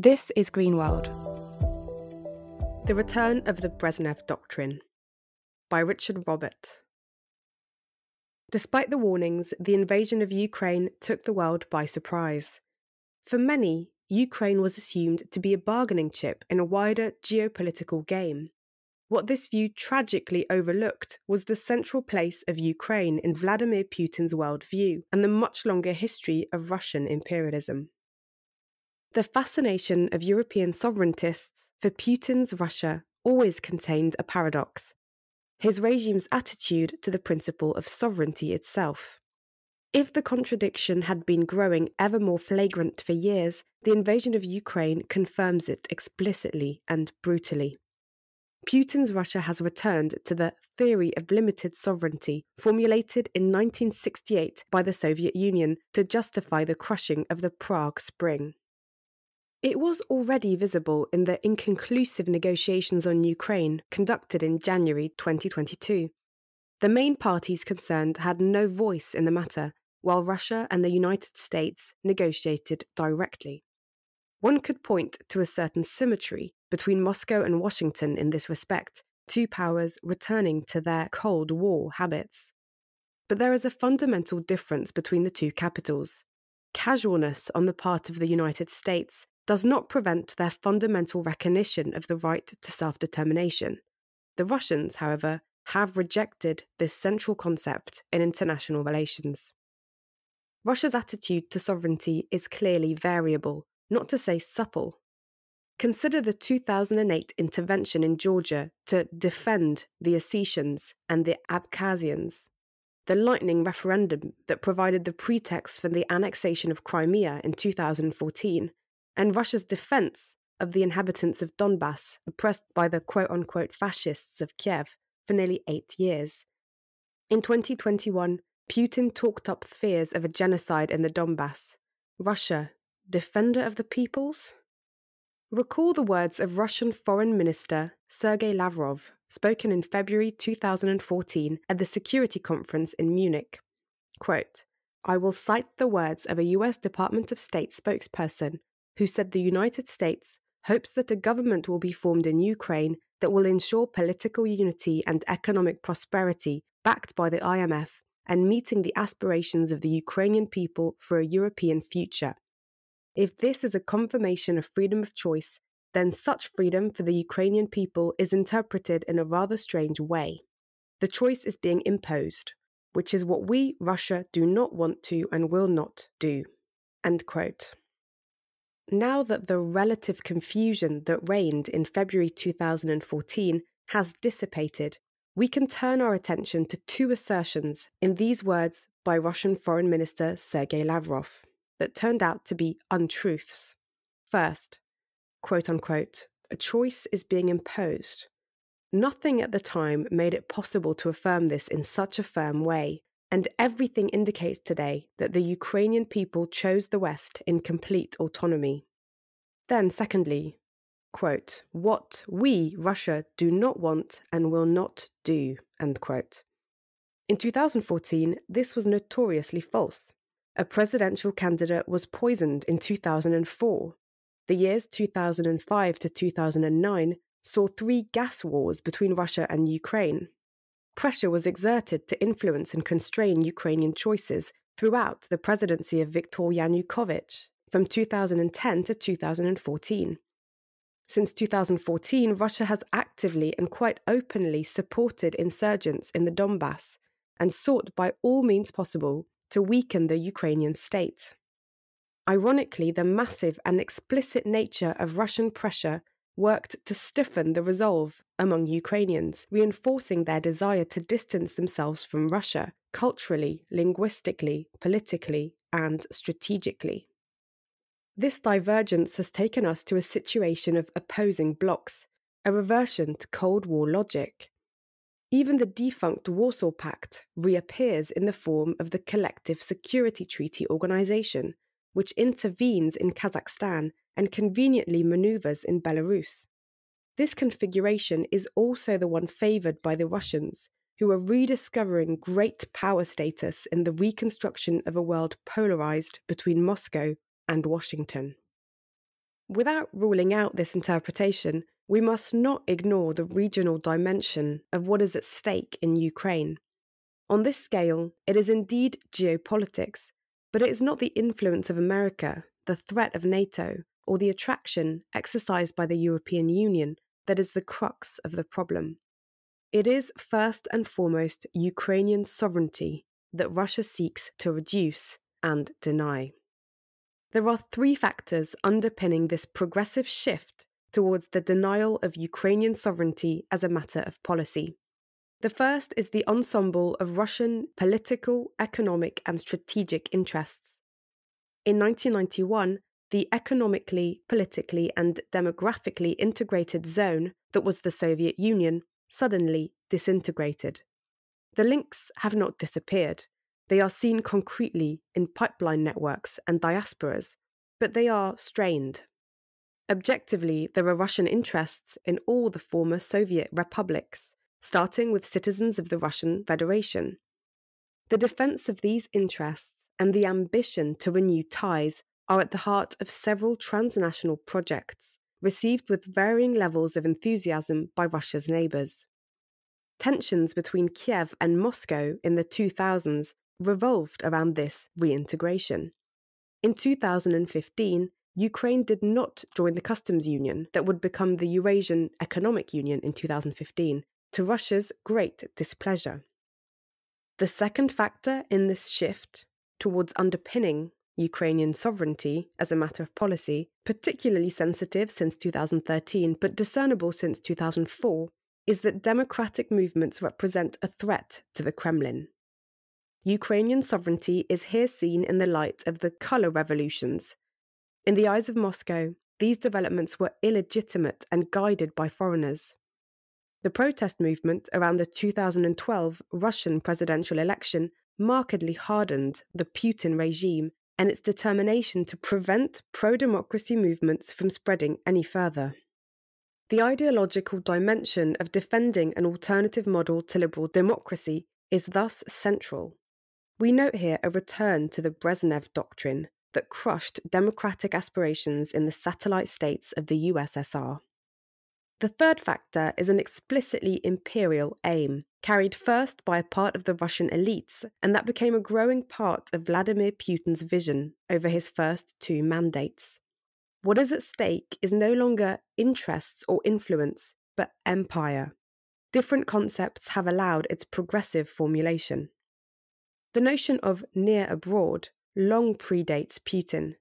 This is Green World. The Return of the Brezhnev Doctrine by Richard Robert. Despite the warnings, the invasion of Ukraine took the world by surprise. For many, Ukraine was assumed to be a bargaining chip in a wider geopolitical game. What this view tragically overlooked was the central place of Ukraine in Vladimir Putin's worldview and the much longer history of Russian imperialism. The fascination of European sovereigntists for Putin's Russia always contained a paradox his regime's attitude to the principle of sovereignty itself. If the contradiction had been growing ever more flagrant for years, the invasion of Ukraine confirms it explicitly and brutally. Putin's Russia has returned to the theory of limited sovereignty formulated in 1968 by the Soviet Union to justify the crushing of the Prague Spring. It was already visible in the inconclusive negotiations on Ukraine conducted in January 2022. The main parties concerned had no voice in the matter, while Russia and the United States negotiated directly. One could point to a certain symmetry between Moscow and Washington in this respect, two powers returning to their Cold War habits. But there is a fundamental difference between the two capitals. Casualness on the part of the United States does not prevent their fundamental recognition of the right to self determination. The Russians, however, have rejected this central concept in international relations. Russia's attitude to sovereignty is clearly variable, not to say supple. Consider the 2008 intervention in Georgia to defend the Ossetians and the Abkhazians, the lightning referendum that provided the pretext for the annexation of Crimea in 2014, and Russia's defense of the inhabitants of Donbass, oppressed by the quote unquote fascists of Kiev for nearly eight years. In 2021, Putin talked up fears of a genocide in the Donbass. Russia, defender of the peoples? Recall the words of Russian Foreign Minister Sergei Lavrov, spoken in February 2014 at the Security Conference in Munich. Quote, I will cite the words of a US Department of State spokesperson who said the United States hopes that a government will be formed in Ukraine that will ensure political unity and economic prosperity backed by the IMF and meeting the aspirations of the Ukrainian people for a European future. If this is a confirmation of freedom of choice, then such freedom for the Ukrainian people is interpreted in a rather strange way. The choice is being imposed, which is what we, Russia, do not want to and will not do. End quote. Now that the relative confusion that reigned in February 2014 has dissipated, we can turn our attention to two assertions in these words by Russian Foreign Minister Sergei Lavrov that turned out to be untruths. First, quote unquote, a choice is being imposed. Nothing at the time made it possible to affirm this in such a firm way, and everything indicates today that the Ukrainian people chose the West in complete autonomy. Then, secondly, quote, what we, Russia, do not want and will not do, end quote. In 2014, this was notoriously false. A presidential candidate was poisoned in 2004. The years 2005 to 2009 saw three gas wars between Russia and Ukraine pressure was exerted to influence and constrain Ukrainian choices throughout the presidency of Viktor Yanukovych from 2010 to 2014. Since 2014, Russia has actively and quite openly supported insurgents in the Donbass and sought by all means possible to weaken the Ukrainian state. Ironically, the massive and explicit nature of Russian pressure worked to stiffen the resolve among Ukrainians, reinforcing their desire to distance themselves from Russia culturally, linguistically, politically, and strategically. This divergence has taken us to a situation of opposing blocs, a reversion to Cold War logic. Even the defunct Warsaw Pact reappears in the form of the Collective Security Treaty Organization, which intervenes in Kazakhstan and conveniently maneuvers in Belarus. This configuration is also the one favoured by the Russians, who are rediscovering great power status in the reconstruction of a world polarised between Moscow and Washington. Without ruling out this interpretation, we must not ignore the regional dimension of what is at stake in Ukraine. On this scale, it is indeed geopolitics, but it is not the influence of America, the threat of NATO, or the attraction exercised by the European Union that is the crux of the problem. It is first and foremost Ukrainian sovereignty that Russia seeks to reduce and deny. There are three factors underpinning this progressive shift towards the denial of Ukrainian sovereignty as a matter of policy. The first is the ensemble of Russian political, economic, and strategic interests. In 1991, the economically, politically, and demographically integrated zone that was the Soviet Union suddenly disintegrated. The links have not disappeared. They are seen concretely in pipeline networks and diasporas, but they are strained. Objectively, there are Russian interests in all the former Soviet republics, starting with citizens of the Russian Federation. The defense of these interests and the ambition to renew ties are at the heart of several transnational projects, received with varying levels of enthusiasm by Russia's neighbours. Tensions between Kiev and Moscow in the 2000s revolved around this reintegration. In 2015, Ukraine did not join the customs union that would become the Eurasian Economic Union in 2015, to Russia's great displeasure. The second factor in this shift towards underpinning Ukrainian sovereignty as a matter of policy, particularly sensitive since 2013 but discernible since 2004, is that democratic movements represent a threat to the Kremlin. Ukrainian sovereignty is here seen in the light of the colour revolutions in the eyes of Moscow, these developments were illegitimate and guided by foreigners. The protest movement around the 2012 Russian presidential election markedly hardened the Putin regime and its determination to prevent pro democracy movements from spreading any further. The ideological dimension of defending an alternative model to liberal democracy is thus central. We note here a return to the Brezhnev doctrine, that crushed democratic aspirations in the satellite states of the USSR. The third factor is an explicitly imperial aim, carried first by a part of the Russian elites, and that became a growing part of Vladimir Putin's vision over his first two mandates. What is at stake is no longer interests or influence, but empire. Different concepts have allowed its progressive formulation. The notion of near abroad long predates Putin.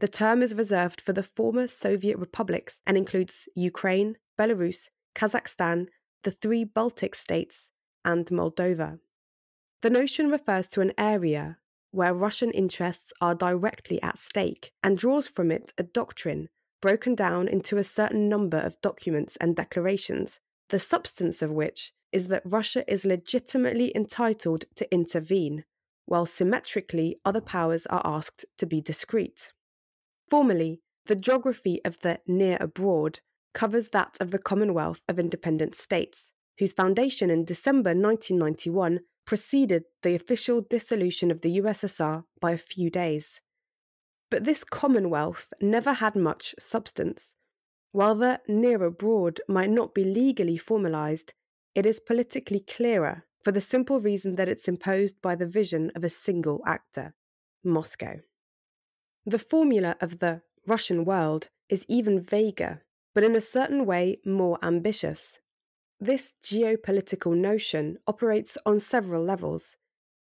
The term is reserved for the former Soviet republics and includes Ukraine, Belarus, Kazakhstan, the three Baltic states, and Moldova. The notion refers to an area where Russian interests are directly at stake and draws from it a doctrine broken down into a certain number of documents and declarations, the substance of which is that Russia is legitimately entitled to intervene while symmetrically other powers are asked to be discreet. Formally, the geography of the near abroad covers that of the Commonwealth of Independent States, whose foundation in December 1991 preceded the official dissolution of the USSR by a few days. But this Commonwealth never had much substance. While the near abroad might not be legally formalised, it is politically clearer for the simple reason that it's imposed by the vision of a single actor Moscow. The formula of the Russian world is even vaguer, but in a certain way more ambitious. This geopolitical notion operates on several levels,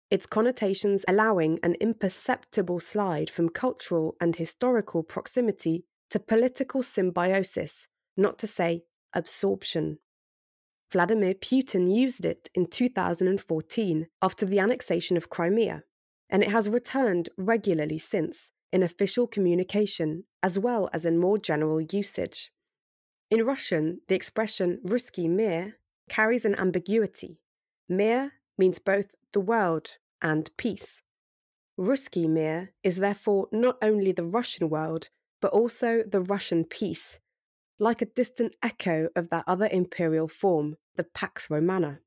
its connotations allowing an imperceptible slide from cultural and historical proximity to political symbiosis, not to say absorption. Vladimir Putin used it in 2014 after the annexation of Crimea, and it has returned regularly since in official communication as well as in more general usage. In Russian, the expression Ruski mir carries an ambiguity. Mir means both the world and peace. Ruski mir is therefore not only the Russian world, but also the Russian peace, like a distant echo of that other imperial form, the Pax Romana.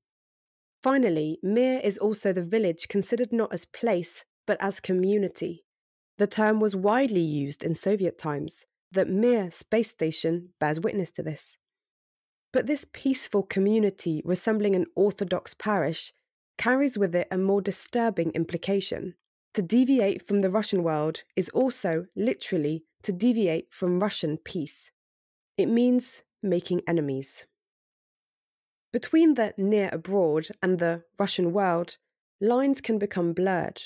Finally, Mir is also the village considered not as place, but as community. The term was widely used in Soviet times, The Mir space station bears witness to this. But this peaceful community resembling an Orthodox parish carries with it a more disturbing implication. To deviate from the Russian world is also, literally, to deviate from Russian peace. It means making enemies. Between the near abroad and the Russian world, lines can become blurred.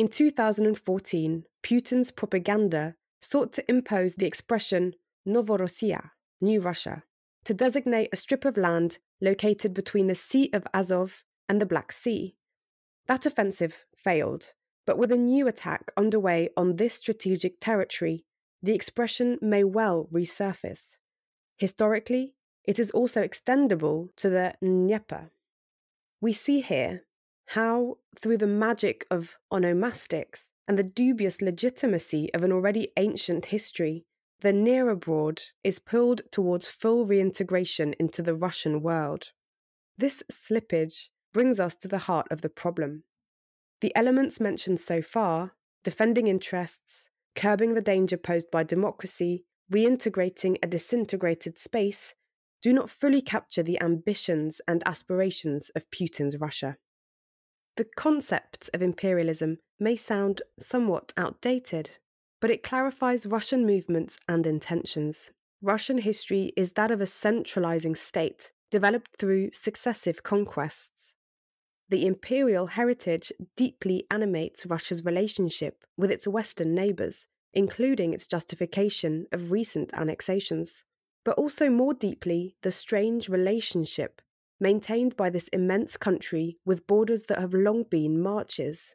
In 2014, Putin's propaganda sought to impose the expression Novorossiya, New Russia, to designate a strip of land located between the Sea of Azov and the Black Sea. That offensive failed, but with a new attack underway on this strategic territory, the expression may well resurface. Historically, it is also extendable to the Dnieper. We see here how, through the magic of onomastics and the dubious legitimacy of an already ancient history, the near abroad is pulled towards full reintegration into the Russian world. This slippage brings us to the heart of the problem. The elements mentioned so far defending interests, curbing the danger posed by democracy, reintegrating a disintegrated space do not fully capture the ambitions and aspirations of Putin's Russia. The concept of imperialism may sound somewhat outdated, but it clarifies Russian movements and intentions. Russian history is that of a centralizing state developed through successive conquests. The imperial heritage deeply animates Russia's relationship with its Western neighbours, including its justification of recent annexations, but also more deeply the strange relationship maintained by this immense country with borders that have long been marches.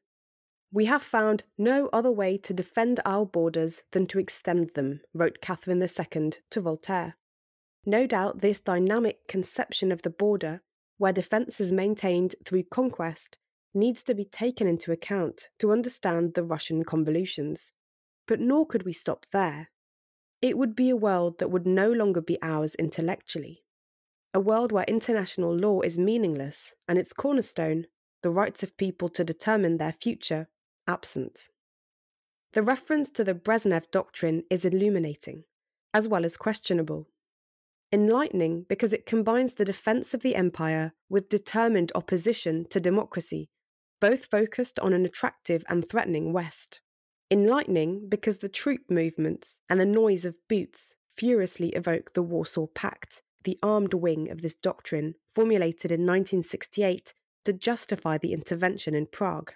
We have found no other way to defend our borders than to extend them, wrote Catherine II to Voltaire. No doubt this dynamic conception of the border, where defence is maintained through conquest, needs to be taken into account to understand the Russian convolutions. But nor could we stop there. It would be a world that would no longer be ours intellectually. A world where international law is meaningless and its cornerstone, the rights of people to determine their future, absent. The reference to the Brezhnev Doctrine is illuminating, as well as questionable. Enlightening because it combines the defense of the empire with determined opposition to democracy, both focused on an attractive and threatening West. Enlightening because the troop movements and the noise of boots furiously evoke the Warsaw Pact, the armed wing of this doctrine formulated in 1968 to justify the intervention in Prague.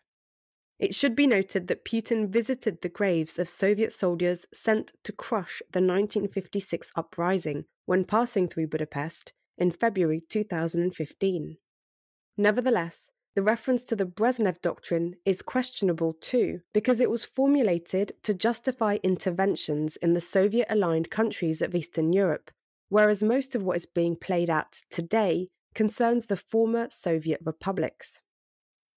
It should be noted that Putin visited the graves of Soviet soldiers sent to crush the 1956 uprising when passing through Budapest in February 2015. Nevertheless, the reference to the Brezhnev Doctrine is questionable too, because it was formulated to justify interventions in the Soviet aligned countries of Eastern Europe, whereas most of what is being played out today concerns the former Soviet republics.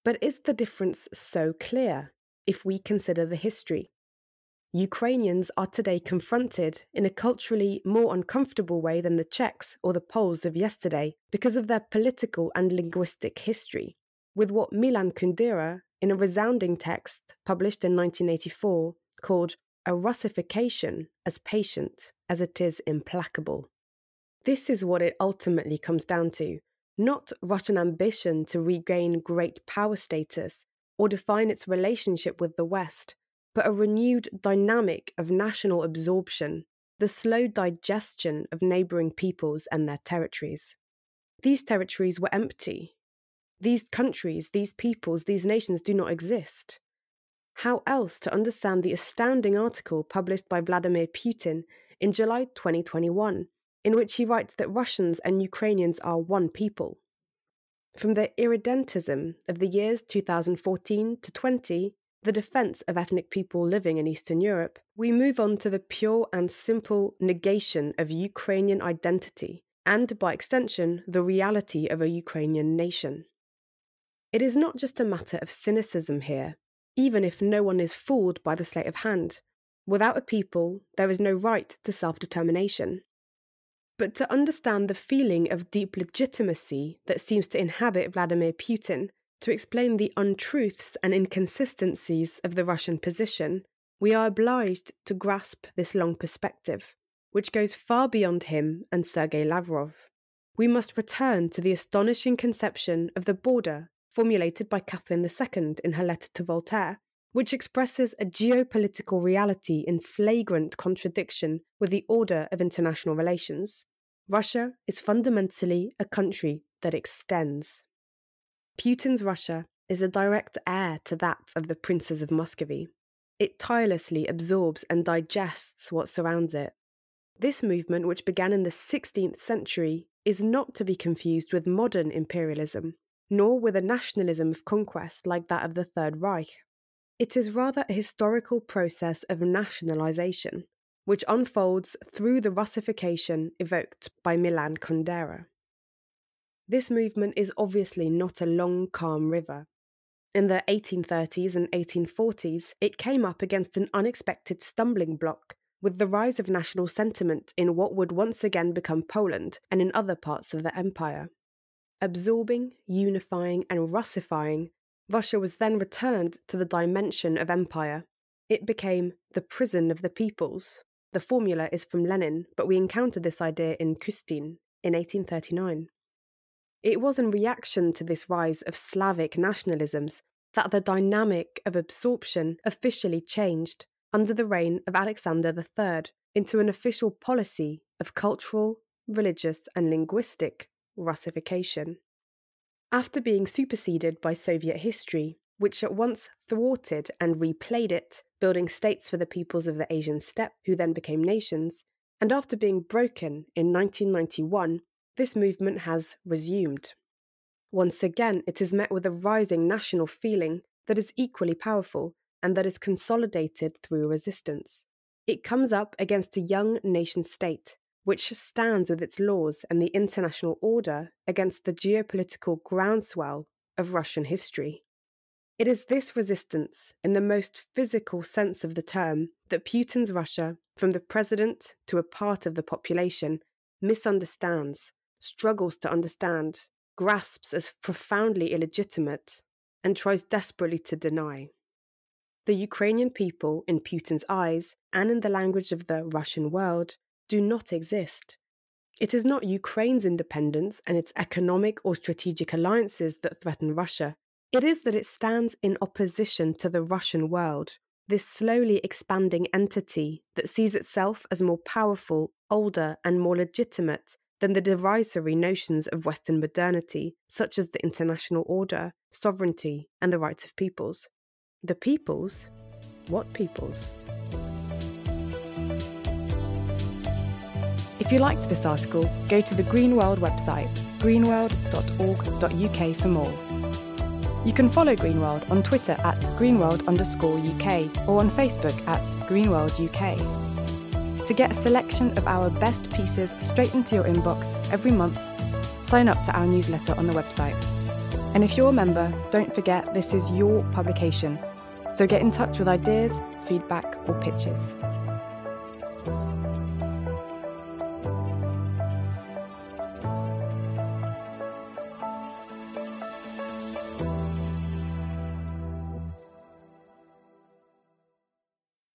But is the difference so clear if we consider the history? Ukrainians are today confronted in a culturally more uncomfortable way than the Czechs or the Poles of yesterday because of their political and linguistic history, with what Milan Kundera, in a resounding text published in 1984, called a Russification as patient as it is implacable. This is what it ultimately comes down to not Russian ambition to regain great power status or define its relationship with the West, but a renewed dynamic of national absorption, the slow digestion of neighbouring peoples and their territories. These territories were empty. These countries, these peoples, these nations do not exist. How else to understand the astounding article published by Vladimir Putin in July 2021 in which he writes that Russians and Ukrainians are one people. From the irredentism of the years 2014 to 20, the defense of ethnic people living in Eastern Europe, we move on to the pure and simple negation of Ukrainian identity and, by extension, the reality of a Ukrainian nation. It is not just a matter of cynicism here, even if no one is fooled by the sleight of hand. Without a people, there is no right to self determination but to understand the feeling of deep legitimacy that seems to inhabit Vladimir Putin, to explain the untruths and inconsistencies of the Russian position, we are obliged to grasp this long perspective, which goes far beyond him and Sergei Lavrov. We must return to the astonishing conception of the border formulated by Catherine II in her letter to Voltaire, which expresses a geopolitical reality in flagrant contradiction with the order of international relations. Russia is fundamentally a country that extends. Putin's Russia is a direct heir to that of the princes of Muscovy. It tirelessly absorbs and digests what surrounds it. This movement, which began in the 16th century, is not to be confused with modern imperialism, nor with a nationalism of conquest like that of the Third Reich. It is rather a historical process of nationalisation, which unfolds through the Russification evoked by Milan Kundera. This movement is obviously not a long, calm river. In the 1830s and 1840s, it came up against an unexpected stumbling block with the rise of national sentiment in what would once again become Poland and in other parts of the empire. Absorbing, unifying, and Russifying, Russia was then returned to the dimension of empire. It became the prison of the peoples. The formula is from Lenin, but we encountered this idea in Custine in 1839. It was in reaction to this rise of Slavic nationalisms that the dynamic of absorption officially changed under the reign of Alexander III into an official policy of cultural, religious, and linguistic Russification. After being superseded by Soviet history, which at once thwarted and replayed it, building states for the peoples of the Asian steppe, who then became nations, and after being broken in 1991, this movement has resumed. Once again, it is met with a rising national feeling that is equally powerful and that is consolidated through resistance. It comes up against a young nation state, which stands with its laws and the international order against the geopolitical groundswell of Russian history. It is this resistance, in the most physical sense of the term, that Putin's Russia, from the president to a part of the population, misunderstands, struggles to understand, grasps as profoundly illegitimate, and tries desperately to deny. The Ukrainian people, in Putin's eyes, and in the language of the Russian world, do not exist. It is not Ukraine's independence and its economic or strategic alliances that threaten Russia. It is that it stands in opposition to the Russian world, this slowly expanding entity that sees itself as more powerful, older, and more legitimate than the derisory notions of Western modernity, such as the international order, sovereignty, and the rights of peoples. The peoples? What peoples? If you liked this article, go to the Green World website, greenworld.org.uk for more. You can follow Green World on Twitter at greenworld underscore UK or on Facebook at Greenworld UK. To get a selection of our best pieces straight into your inbox every month, sign up to our newsletter on the website. And if you're a member, don't forget this is your publication, so get in touch with ideas, feedback, or pitches.